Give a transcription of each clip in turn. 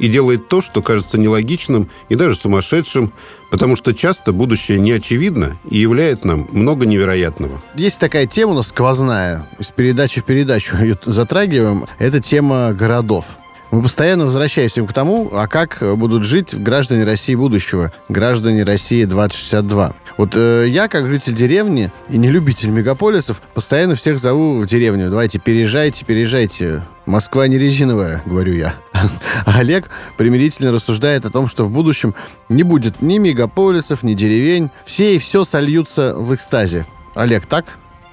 и делает то, что кажется нелогичным и даже сумасшедшим, потому что часто будущее не очевидно и являет нам много невероятного. Есть такая тема у нас сквозная, из передачи в передачу ее затрагиваем. Это тема городов. Мы постоянно возвращаемся к тому, а как будут жить граждане России будущего, граждане России 2062. Вот э, я, как житель деревни и не любитель мегаполисов, постоянно всех зову в деревню. Давайте, переезжайте, переезжайте. Москва не резиновая, говорю я. А Олег примирительно рассуждает о том, что в будущем не будет ни мегаполисов, ни деревень. Все и все сольются в экстазе. Олег, так?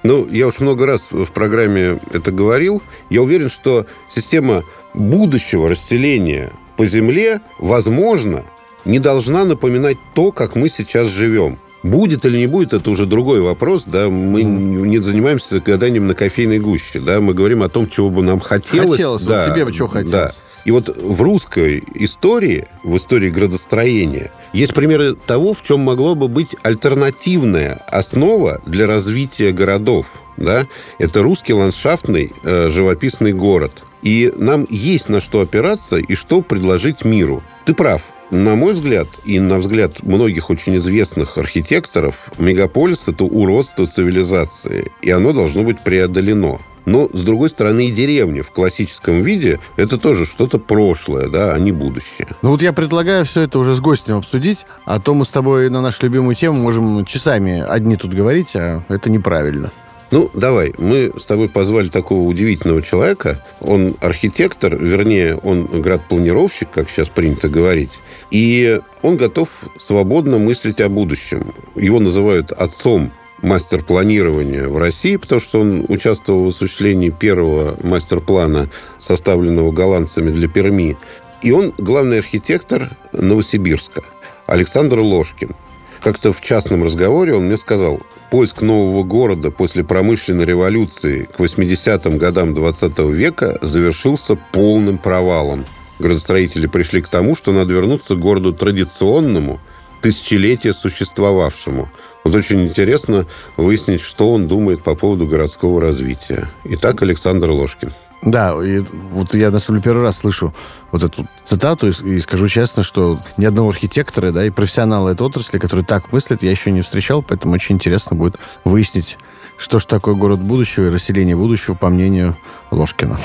Ну, я уж много раз в программе это говорил. Я уверен, что система будущего расселения по Земле, возможно, не должна напоминать то, как мы сейчас живем. Будет или не будет, это уже другой вопрос. Да? Мы mm. не занимаемся гаданием на кофейной гуще. Да? Мы говорим о том, чего бы нам хотелось. Хотелось. Да, вот тебе бы чего хотелось. Да. И вот в русской истории, в истории градостроения, есть примеры того, в чем могло бы быть альтернативная основа для развития городов. Да? Это русский ландшафтный э, живописный город. И нам есть на что опираться и что предложить миру. Ты прав. На мой взгляд, и на взгляд многих очень известных архитекторов, мегаполис – это уродство цивилизации, и оно должно быть преодолено. Но, с другой стороны, и деревня в классическом виде – это тоже что-то прошлое, да, а не будущее. Ну вот я предлагаю все это уже с гостем обсудить, а то мы с тобой на нашу любимую тему можем часами одни тут говорить, а это неправильно. Ну, давай, мы с тобой позвали такого удивительного человека. Он архитектор, вернее, он градпланировщик, как сейчас принято говорить. И он готов свободно мыслить о будущем. Его называют отцом мастер планирования в России, потому что он участвовал в осуществлении первого мастер-плана, составленного голландцами для Перми. И он главный архитектор Новосибирска, Александр Ложкин. Как-то в частном разговоре он мне сказал, поиск нового города после промышленной революции к 80-м годам 20 века завершился полным провалом. Градостроители пришли к тому, что надо вернуться к городу традиционному, тысячелетия существовавшему – вот очень интересно выяснить, что он думает по поводу городского развития. Итак, Александр Ложкин. Да, и вот я на самом деле первый раз слышу вот эту цитату и, скажу честно, что ни одного архитектора, да, и профессионала этой отрасли, который так мыслит, я еще не встречал, поэтому очень интересно будет выяснить, что же такое город будущего и расселение будущего, по мнению Ложкина.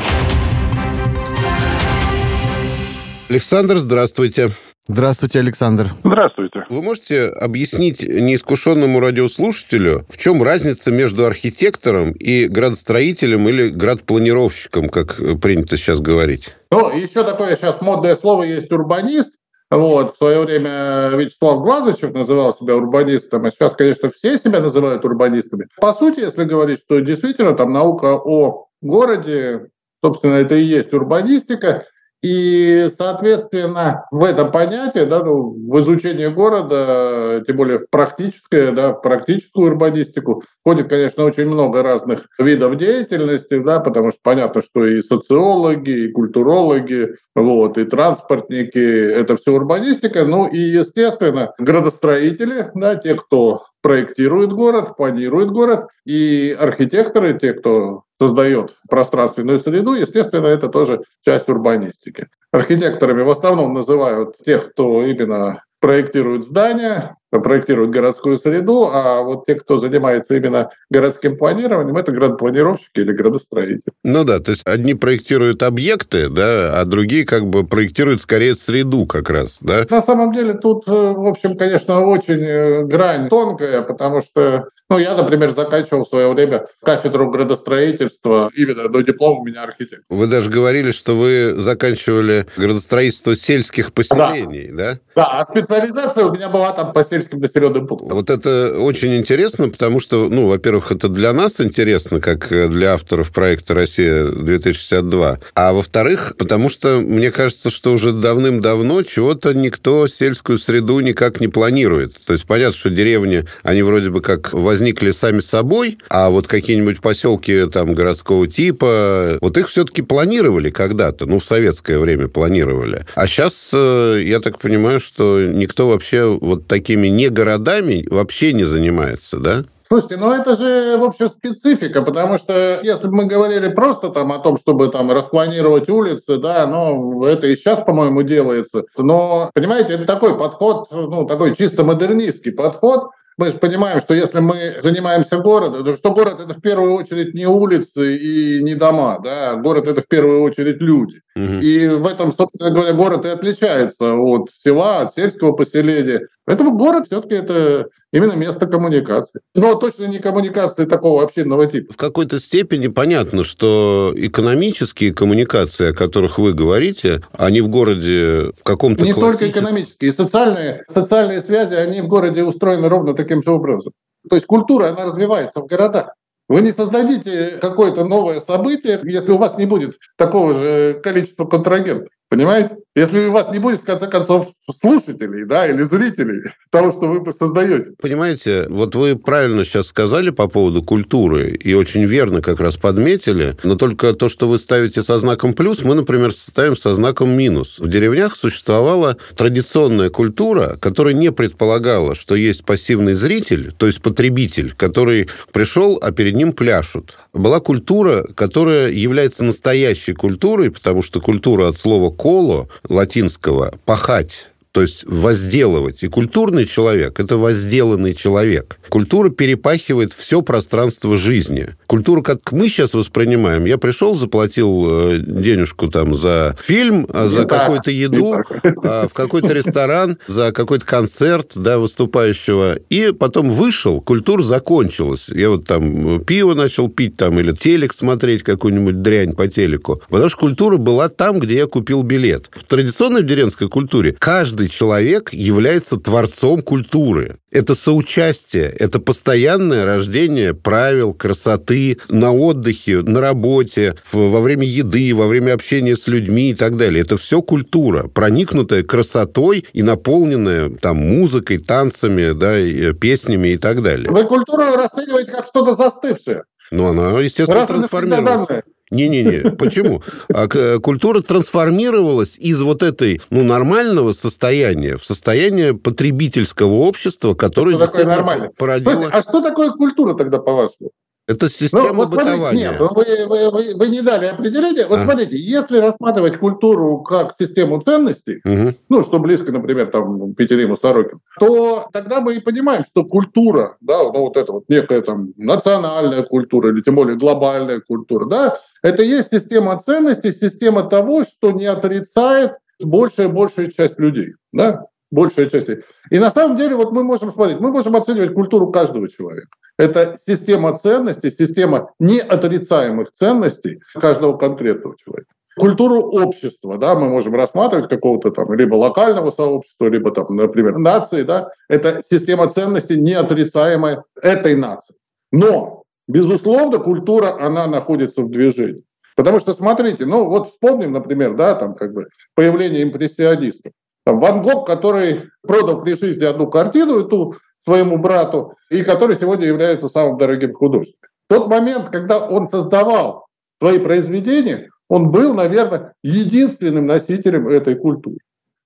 Александр, здравствуйте. Здравствуйте, Александр. Здравствуйте. Вы можете объяснить неискушенному радиослушателю, в чем разница между архитектором и градостроителем или градпланировщиком, как принято сейчас говорить? Ну, еще такое сейчас модное слово есть урбанист. Вот, в свое время Вячеслав Глазычев называл себя урбанистом, а сейчас, конечно, все себя называют урбанистами. По сути, если говорить, что действительно там наука о городе, собственно, это и есть урбанистика, и, соответственно, в это понятие, да, ну, в изучении города, тем более в практическое, да, в практическую урбанистику, входит, конечно, очень много разных видов деятельности, да, потому что понятно, что и социологи, и культурологи, вот, и транспортники, это все урбанистика, ну и, естественно, градостроители, да, те, кто проектирует город, планирует город, и архитекторы, те, кто создает пространственную среду, естественно, это тоже часть урбанистики. Архитекторами в основном называют тех, кто именно проектирует здания, проектируют городскую среду, а вот те, кто занимается именно городским планированием, это градопланировщики или градостроители. Ну да, то есть одни проектируют объекты, да, а другие как бы проектируют скорее среду как раз, да? На самом деле тут, э, в общем, конечно, очень э, грань тонкая, потому что ну, я, например, заканчивал в свое время кафедру градостроительства, именно до диплома у меня архитектор. Вы даже говорили, что вы заканчивали градостроительство сельских поселений, да? Да, да а специализация у меня была там по сельским населенным пунктам. Вот это очень интересно, потому что, ну, во-первых, это для нас интересно, как для авторов проекта «Россия-2062», а во-вторых, потому что мне кажется, что уже давным-давно чего-то никто сельскую среду никак не планирует. То есть понятно, что деревни, они вроде бы как возникли возникли сами собой, а вот какие-нибудь поселки там городского типа, вот их все-таки планировали когда-то, ну, в советское время планировали. А сейчас, э, я так понимаю, что никто вообще вот такими не городами вообще не занимается, да? Слушайте, ну это же, в общем, специфика, потому что если бы мы говорили просто там о том, чтобы там распланировать улицы, да, ну, это и сейчас, по-моему, делается. Но, понимаете, это такой подход, ну, такой чисто модернистский подход, мы же понимаем, что если мы занимаемся городом, то что город это в первую очередь не улицы и не дома, да, город это в первую очередь люди. Угу. И в этом, собственно говоря, город и отличается от села, от сельского поселения. Поэтому город все-таки это именно место коммуникации. Но точно не коммуникации такого общинного типа. В какой-то степени понятно, что экономические коммуникации, о которых вы говорите, они в городе в каком-то Не классическом... только экономические, социальные, социальные связи, они в городе устроены ровно таким же образом. То есть культура, она развивается в городах. Вы не создадите какое-то новое событие, если у вас не будет такого же количества контрагентов. Понимаете? Если у вас не будет, в конце концов, слушателей да, или зрителей того, что вы создаете. Понимаете, вот вы правильно сейчас сказали по поводу культуры, и очень верно как раз подметили, но только то, что вы ставите со знаком плюс, мы, например, ставим со знаком минус. В деревнях существовала традиционная культура, которая не предполагала, что есть пассивный зритель, то есть потребитель, который пришел, а перед ним пляшут. Была культура, которая является настоящей культурой, потому что культура от слова коло латинского пахать то есть возделывать. И культурный человек – это возделанный человек. Культура перепахивает все пространство жизни. Культура, как мы сейчас воспринимаем, я пришел, заплатил э, денежку там за фильм, а за какую-то еду, а, в какой-то ресторан, за какой-то концерт да, выступающего, и потом вышел, культура закончилась. Я вот там пиво начал пить там или телек смотреть, какую-нибудь дрянь по телеку. Потому что культура была там, где я купил билет. В традиционной деревенской культуре каждый каждый человек является творцом культуры. Это соучастие, это постоянное рождение правил, красоты на отдыхе, на работе, во время еды, во время общения с людьми и так далее. Это все культура, проникнутая красотой и наполненная там музыкой, танцами, да, и песнями и так далее. Вы культуру расцениваете как что-то застывшее. Ну, она, естественно, Раз трансформируется. Не-не-не, почему? А э, культура трансформировалась из вот этой, ну, нормального состояния в состояние потребительского общества, которое что действительно породило... А что такое культура тогда, по-вашему? Это система ну, вот бытования. Смотрите, нет, вы, вы, вы, вы не дали определение. Вот а. смотрите, если рассматривать культуру как систему ценностей, угу. ну, что близко, например, там, Петериму Сорокин, то тогда мы и понимаем, что культура, да, ну, вот это вот некая там национальная культура или тем более глобальная культура, да, это есть система ценностей, система того, что не отрицает большая большая часть людей, да, большая часть. И на самом деле вот мы можем смотреть, мы можем оценивать культуру каждого человека. Это система ценностей, система неотрицаемых ценностей каждого конкретного человека. Культуру общества, да, мы можем рассматривать какого-то там либо локального сообщества, либо там, например, нации, да, это система ценностей неотрицаемая этой нации. Но, безусловно, культура, она находится в движении. Потому что, смотрите, ну вот вспомним, например, да, там как бы появление импрессионистов. Там Ван Гог, который продал при жизни одну картину, эту своему брату, и который сегодня является самым дорогим художником. В тот момент, когда он создавал свои произведения, он был, наверное, единственным носителем этой культуры.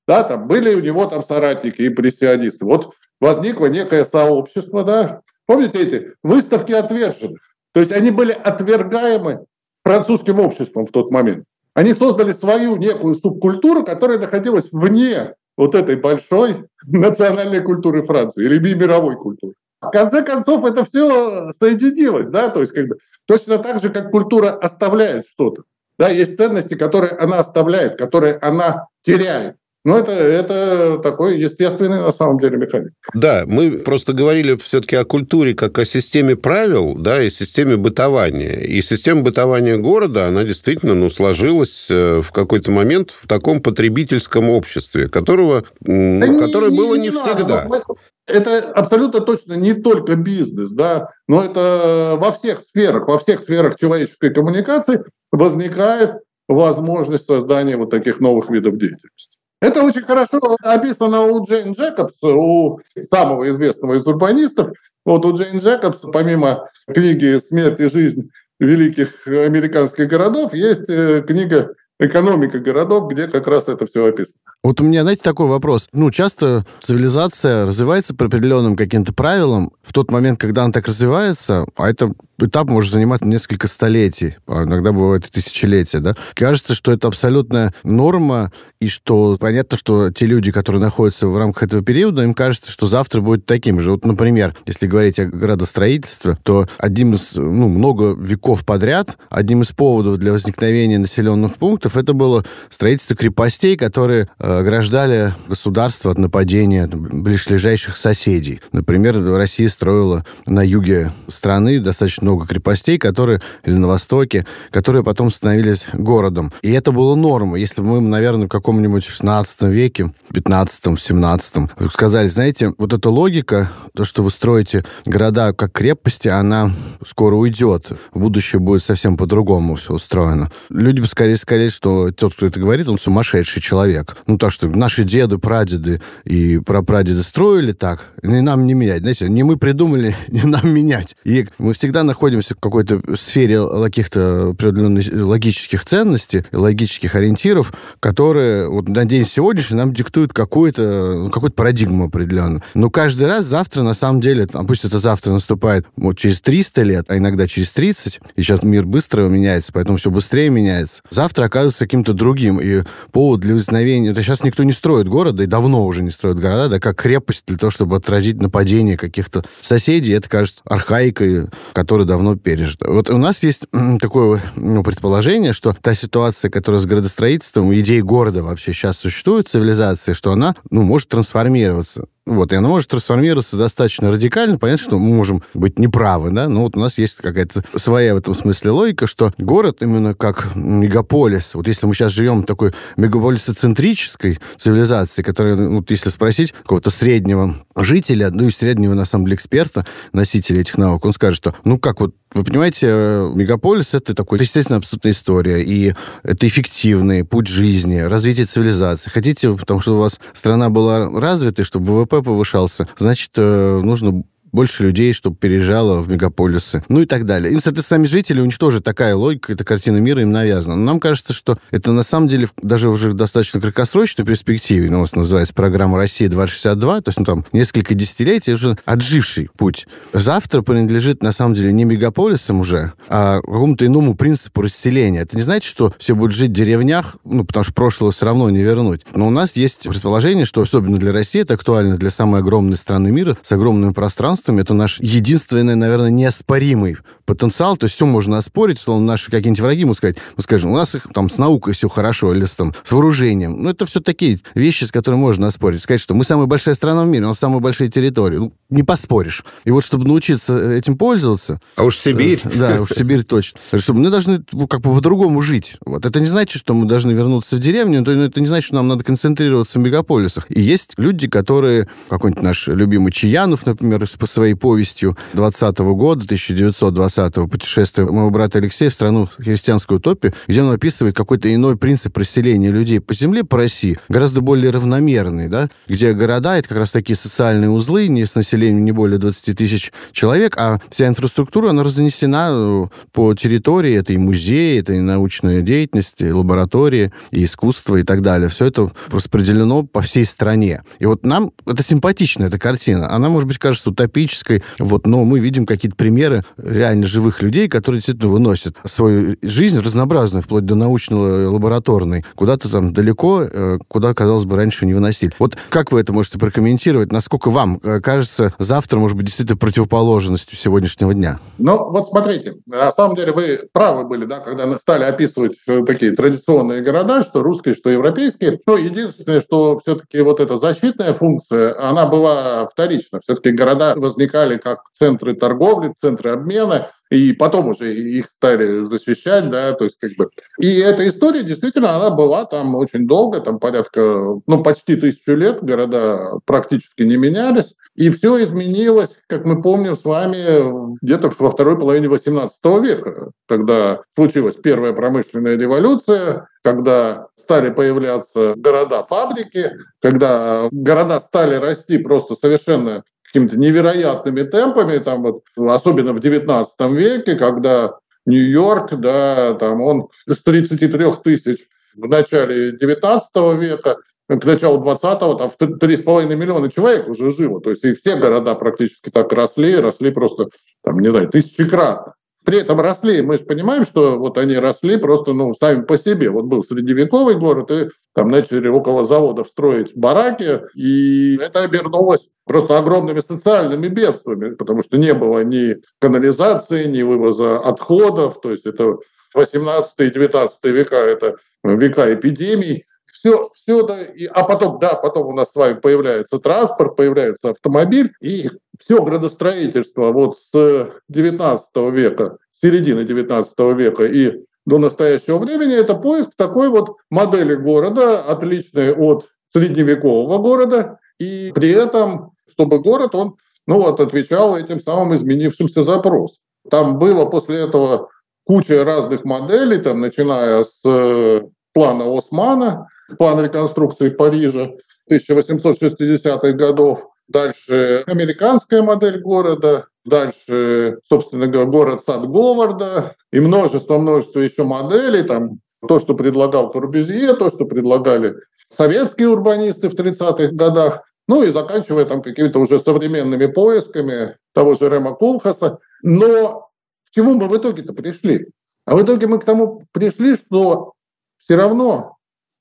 Да, там были у него там соратники, импрессионисты. Вот возникло некое сообщество, да. Помните эти выставки отверженных? То есть они были отвергаемы французским обществом в тот момент. Они создали свою некую субкультуру, которая находилась вне вот этой большой национальной культуры Франции или мировой культуры. В конце концов, это все соединилось, да, то есть как бы точно так же, как культура оставляет что-то. Да, есть ценности, которые она оставляет, которые она теряет. Ну, это, это такой естественный, на самом деле, механизм. Да, мы просто говорили все-таки о культуре как о системе правил, да, и системе бытования. И система бытования города, она действительно, ну, сложилась э, в какой-то момент в таком потребительском обществе, которого, да которое не, было не, не всегда. Надо. Это абсолютно точно не только бизнес, да, но это во всех сферах, во всех сферах человеческой коммуникации возникает возможность создания вот таких новых видов деятельности. Это очень хорошо описано у Джейн Джекобс, у самого известного из урбанистов. Вот у Джейн Джекобс, помимо книги «Смерть и жизнь великих американских городов», есть э, книга «Экономика городов», где как раз это все описано. Вот у меня, знаете, такой вопрос. Ну, часто цивилизация развивается по определенным каким-то правилам. В тот момент, когда она так развивается, а это этап может занимать несколько столетий, а иногда бывает и тысячелетия, да, кажется, что это абсолютная норма, и что понятно, что те люди, которые находятся в рамках этого периода, им кажется, что завтра будет таким же. Вот, например, если говорить о градостроительстве, то одним из, ну, много веков подряд, одним из поводов для возникновения населенных пунктов это было строительство крепостей, которые э, ограждали государство от нападения ближайших соседей. Например, Россия строила на юге страны достаточно много крепостей, которые, или на Востоке, которые потом становились городом. И это было нормой. Если бы мы, наверное, в каком-нибудь 16 веке, 15 17 сказали, знаете, вот эта логика, то, что вы строите города как крепости, она скоро уйдет. Будущее будет совсем по-другому все устроено. Люди бы скорее сказали, что тот, кто это говорит, он сумасшедший человек. Ну, то, что наши деды, прадеды и прапрадеды строили так, и нам не менять. Знаете, не мы придумали, не нам менять. И мы всегда находимся в какой-то сфере каких-то определенных логических ценностей, логических ориентиров, которые вот на день сегодняшний нам диктуют какую-то ну, какую парадигму определенную. Но каждый раз завтра, на самом деле, там, пусть это завтра наступает вот, через 300 лет, а иногда через 30, и сейчас мир быстро меняется, поэтому все быстрее меняется, завтра оказывается каким-то другим. И повод для возникновения... Сейчас никто не строит города, и давно уже не строит города, да, как крепость для того, чтобы отразить нападение каких-то соседей. Это, кажется, архаикой, которая давно пережито. Вот у нас есть такое ну, предположение, что та ситуация, которая с градостроительством, идеей города вообще сейчас существует, цивилизации, что она ну, может трансформироваться. Вот, и она может трансформироваться достаточно радикально. Понятно, что мы можем быть неправы, да, но вот у нас есть какая-то своя в этом смысле логика, что город именно как мегаполис, вот если мы сейчас живем в такой мегаполисоцентрической цивилизации, которая, ну, вот если спросить какого-то среднего жителя, ну и среднего, на самом деле, эксперта, носителя этих навыков, он скажет, что, ну как вот вы понимаете, мегаполис это такой, это, естественно, абсолютная история, и это эффективный путь жизни, развитие цивилизации. Хотите, потому что у вас страна была развитой, чтобы ВВП повышался, значит, э, нужно больше людей, чтобы переезжало в мегаполисы, ну и так далее. И, соответственно, сами жители, у них тоже такая логика, эта картина мира им навязана. Но нам кажется, что это на самом деле даже уже достаточно краткосрочной перспективе, ну, вот называется программа «Россия-2062», то есть ну, там несколько десятилетий уже отживший путь. Завтра принадлежит на самом деле не мегаполисам уже, а какому-то иному принципу расселения. Это не значит, что все будут жить в деревнях, ну, потому что прошлое все равно не вернуть. Но у нас есть предположение, что особенно для России это актуально для самой огромной страны мира с огромным пространством, пространствами. Это наш единственный, наверное, неоспоримый потенциал. То есть все можно оспорить, что наши какие-нибудь враги могут сказать, мы скажем, у нас их там с наукой все хорошо, или с, там, с вооружением. Ну, это все такие вещи, с которыми можно оспорить. Сказать, что мы самая большая страна в мире, у нас самая большая территория. Ну, не поспоришь. И вот чтобы научиться этим пользоваться... А уж Сибирь. Э, да, уж Сибирь точно. Чтобы мы должны ну, как бы по-другому жить. Вот. Это не значит, что мы должны вернуться в деревню, но это не значит, что нам надо концентрироваться в мегаполисах. И есть люди, которые, какой-нибудь наш любимый Чаянов, например, своей повестью 20 -го года, 1920-го, путешествие моего брата Алексея в страну христианской утопии, где он описывает какой-то иной принцип расселения людей по земле, по России, гораздо более равномерный, да, где города — это как раз такие социальные узлы, не с населением не более 20 тысяч человек, а вся инфраструктура, она разнесена э, по территории, это и музеи, это и научная деятельность, и лаборатории, и искусство, и так далее. Все это распределено по всей стране. И вот нам это симпатично, эта картина. Она, может быть, кажется утопической, утопической. Вот, но мы видим какие-то примеры реально живых людей, которые действительно выносят свою жизнь разнообразную, вплоть до научно-лабораторной, куда-то там далеко, э, куда, казалось бы, раньше не выносили. Вот как вы это можете прокомментировать? Насколько вам э, кажется, завтра может быть действительно противоположностью сегодняшнего дня? Ну, вот смотрите, на самом деле вы правы были, да, когда стали описывать э, такие традиционные города, что русские, что европейские. Ну, единственное, что все-таки вот эта защитная функция, она была вторична. Все-таки города возникали как центры торговли, центры обмена, и потом уже их стали защищать, да, то есть как бы... И эта история действительно, она была там очень долго, там порядка, ну, почти тысячу лет, города практически не менялись, и все изменилось, как мы помним с вами, где-то во второй половине XVIII века, когда случилась первая промышленная революция, когда стали появляться города-фабрики, когда города стали расти просто совершенно какими-то невероятными темпами, там вот, особенно в XIX веке, когда Нью-Йорк, да, там он с 33 тысяч в начале XIX века к началу 20-го там в 3,5 миллиона человек уже жило. То есть и все города практически так росли, росли просто, там, не знаю, тысячекратно. При этом росли, мы же понимаем, что вот они росли просто, ну, сами по себе. Вот был средневековый город, и там начали около заводов строить бараки, и это обернулось просто огромными социальными бедствиями, потому что не было ни канализации, ни вывоза отходов, то есть это 18 и 19 века, это века эпидемий, все, все это, и, а потом, да, потом у нас с вами появляется транспорт, появляется автомобиль, и все градостроительство вот с 19 века, середины 19 века и до настоящего времени, это поиск такой вот модели города, отличной от средневекового города, и при этом, чтобы город, он ну вот, отвечал этим самым изменившимся запросам. Там было после этого куча разных моделей, там, начиная с э, плана Османа, план реконструкции Парижа 1860-х годов, дальше американская модель города, дальше, собственно говоря, город-сад Говарда и множество-множество еще моделей, там то, что предлагал Корбюзье, то, что предлагали советские урбанисты в 30-х годах, ну и заканчивая там какими-то уже современными поисками того же Рема Кулхаса. Но к чему мы в итоге-то пришли? А в итоге мы к тому пришли, что все равно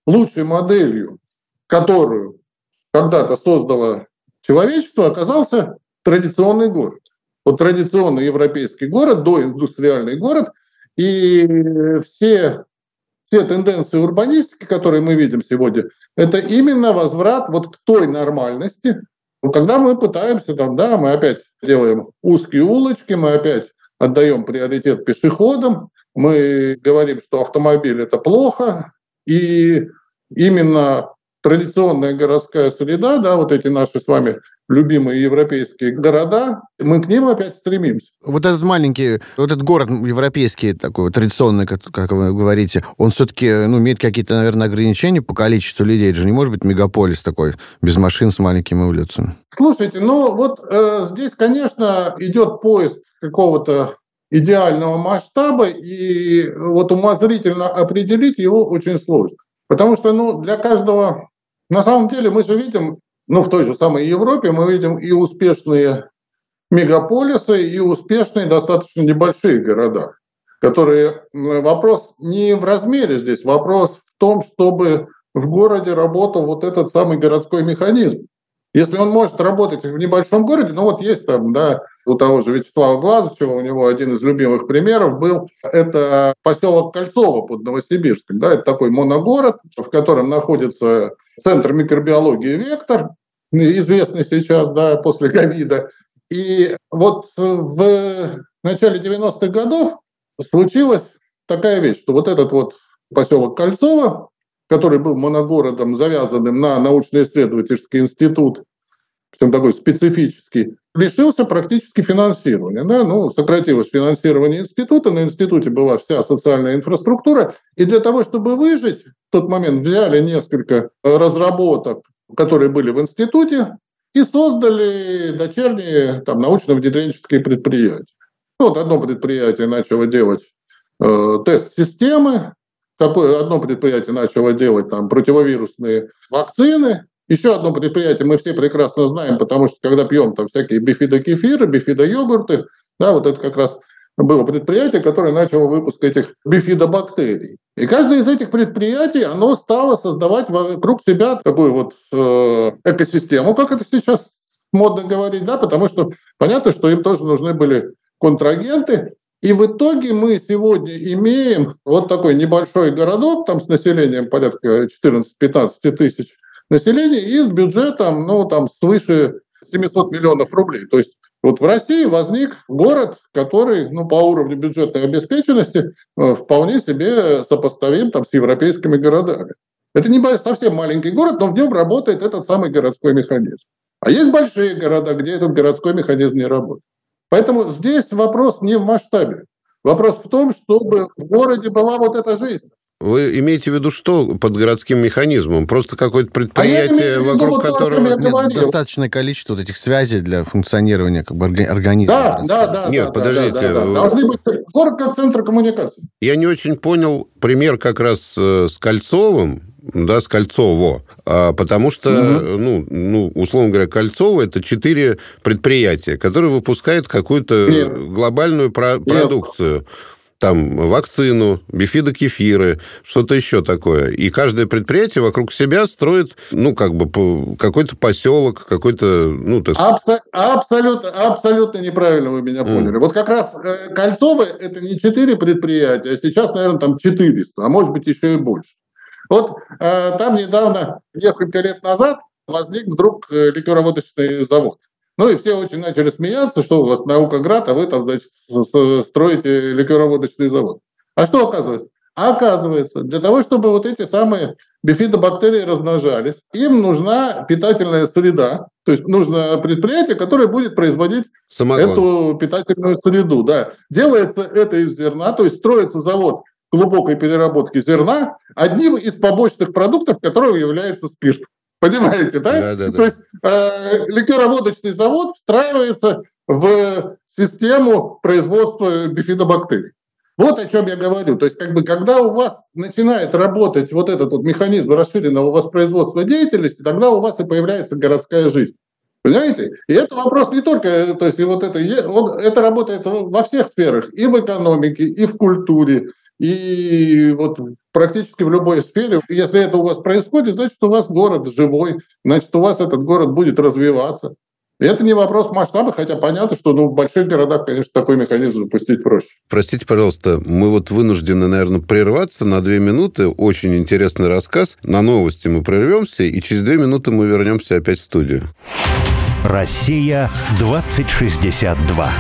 лучшей моделью, которую когда-то создало человечество, оказался традиционный город. Вот традиционный европейский город, доиндустриальный город, и все, все тенденции урбанистики, которые мы видим сегодня, это именно возврат вот к той нормальности, когда мы пытаемся, там, да, мы опять делаем узкие улочки, мы опять отдаем приоритет пешеходам, мы говорим, что автомобиль это плохо, и именно традиционная городская среда, да, вот эти наши с вами любимые европейские города, мы к ним опять стремимся. Вот этот маленький, вот этот город европейский, такой традиционный, как, как вы говорите, он все-таки ну, имеет какие-то, наверное, ограничения по количеству людей. Это же не может быть мегаполис такой, без машин с маленькими улицами. Слушайте, ну вот э, здесь, конечно, идет поиск какого-то идеального масштаба, и вот умозрительно определить его очень сложно. Потому что ну, для каждого... На самом деле мы же видим, ну, в той же самой Европе мы видим и успешные мегаполисы, и успешные достаточно небольшие города, которые... Вопрос не в размере здесь, вопрос в том, чтобы в городе работал вот этот самый городской механизм. Если он может работать в небольшом городе, ну вот есть там, да, у того же Вячеслава Глазычева, у него один из любимых примеров был, это поселок Кольцово под Новосибирском. Да, это такой моногород, в котором находится центр микробиологии «Вектор», известный сейчас, да, после ковида. И вот в начале 90-х годов случилась такая вещь, что вот этот вот поселок Кольцово, который был моногородом, завязанным на научно-исследовательский институт, причем такой специфический, лишился практически финансирования. Да? Ну, сократилось финансирование института, на институте была вся социальная инфраструктура, и для того, чтобы выжить, в тот момент взяли несколько разработок, которые были в институте, и создали дочерние там, научно-внедренческие предприятия. Вот одно предприятие начало делать э, тест-системы, одно предприятие начало делать там противовирусные вакцины, Еще одно предприятие мы все прекрасно знаем, потому что когда пьем там всякие бифидокефиры, бифидо-йогурты, да, вот это как раз было предприятие, которое начало выпуск этих бифидобактерий. И каждое из этих предприятий, оно стало создавать вокруг себя такую вот э, экосистему, как это сейчас модно говорить, да, потому что понятно, что им тоже нужны были контрагенты, и в итоге мы сегодня имеем вот такой небольшой городок там с населением порядка 14-15 тысяч населения и с бюджетом ну, там, свыше 700 миллионов рублей. То есть вот в России возник город, который ну, по уровню бюджетной обеспеченности э, вполне себе сопоставим там, с европейскими городами. Это не совсем маленький город, но в нем работает этот самый городской механизм. А есть большие города, где этот городской механизм не работает. Поэтому здесь вопрос не в масштабе. Вопрос в том, чтобы в городе была вот эта жизнь. Вы имеете в виду что под городским механизмом? Просто какое-то предприятие, а вокруг которого... Нет, достаточное количество вот этих связей для функционирования как бы, организма. Да, да, да. Нет, да, подождите. Да, да, да. Должны быть город как центр коммуникации. Я не очень понял пример как раз э, с Кольцовым, да, с Кольцово. А, потому что, угу. ну, ну, условно говоря, Кольцово это четыре предприятия, которые выпускают какую-то Нет. глобальную про- продукцию. Там вакцину, бифидокефиры, что-то еще такое. И каждое предприятие вокруг себя строит, ну, как бы какой-то поселок, какой-то, ну, так Абсо- абсолютно, абсолютно неправильно вы меня поняли. Mm. Вот как раз э, Кольцово это не четыре предприятия, а сейчас, наверное, там 400, а может быть еще и больше. Вот э, там недавно, несколько лет назад, возник вдруг э, ликероводочный завод. Ну и все очень начали смеяться, что у вас наукоград, а вы там, значит, строите ликероводочный завод. А что оказывается? А оказывается, для того, чтобы вот эти самые бифидобактерии размножались, им нужна питательная среда, то есть нужно предприятие, которое будет производить Самогон. эту питательную среду. Да. Делается это из зерна, то есть строится завод глубокой переработки зерна одним из побочных продуктов, которого является спирт. Понимаете, да? да, да, да. То есть э, ликероводочный завод встраивается в систему производства бифидобактерий. Вот о чем я говорю. То есть, как бы, когда у вас начинает работать вот этот вот механизм расширенного воспроизводства деятельности, тогда у вас и появляется городская жизнь. Понимаете? И это вопрос не только, то есть, и вот это, он, это работает во всех сферах, и в экономике, и в культуре, и вот практически в любой сфере, если это у вас происходит, значит, у вас город живой, значит, у вас этот город будет развиваться. И это не вопрос масштаба, хотя понятно, что ну, в больших городах, конечно, такой механизм запустить проще. Простите, пожалуйста, мы вот вынуждены, наверное, прерваться на две минуты. Очень интересный рассказ. На новости мы прервемся, и через две минуты мы вернемся опять в студию. Россия 2062.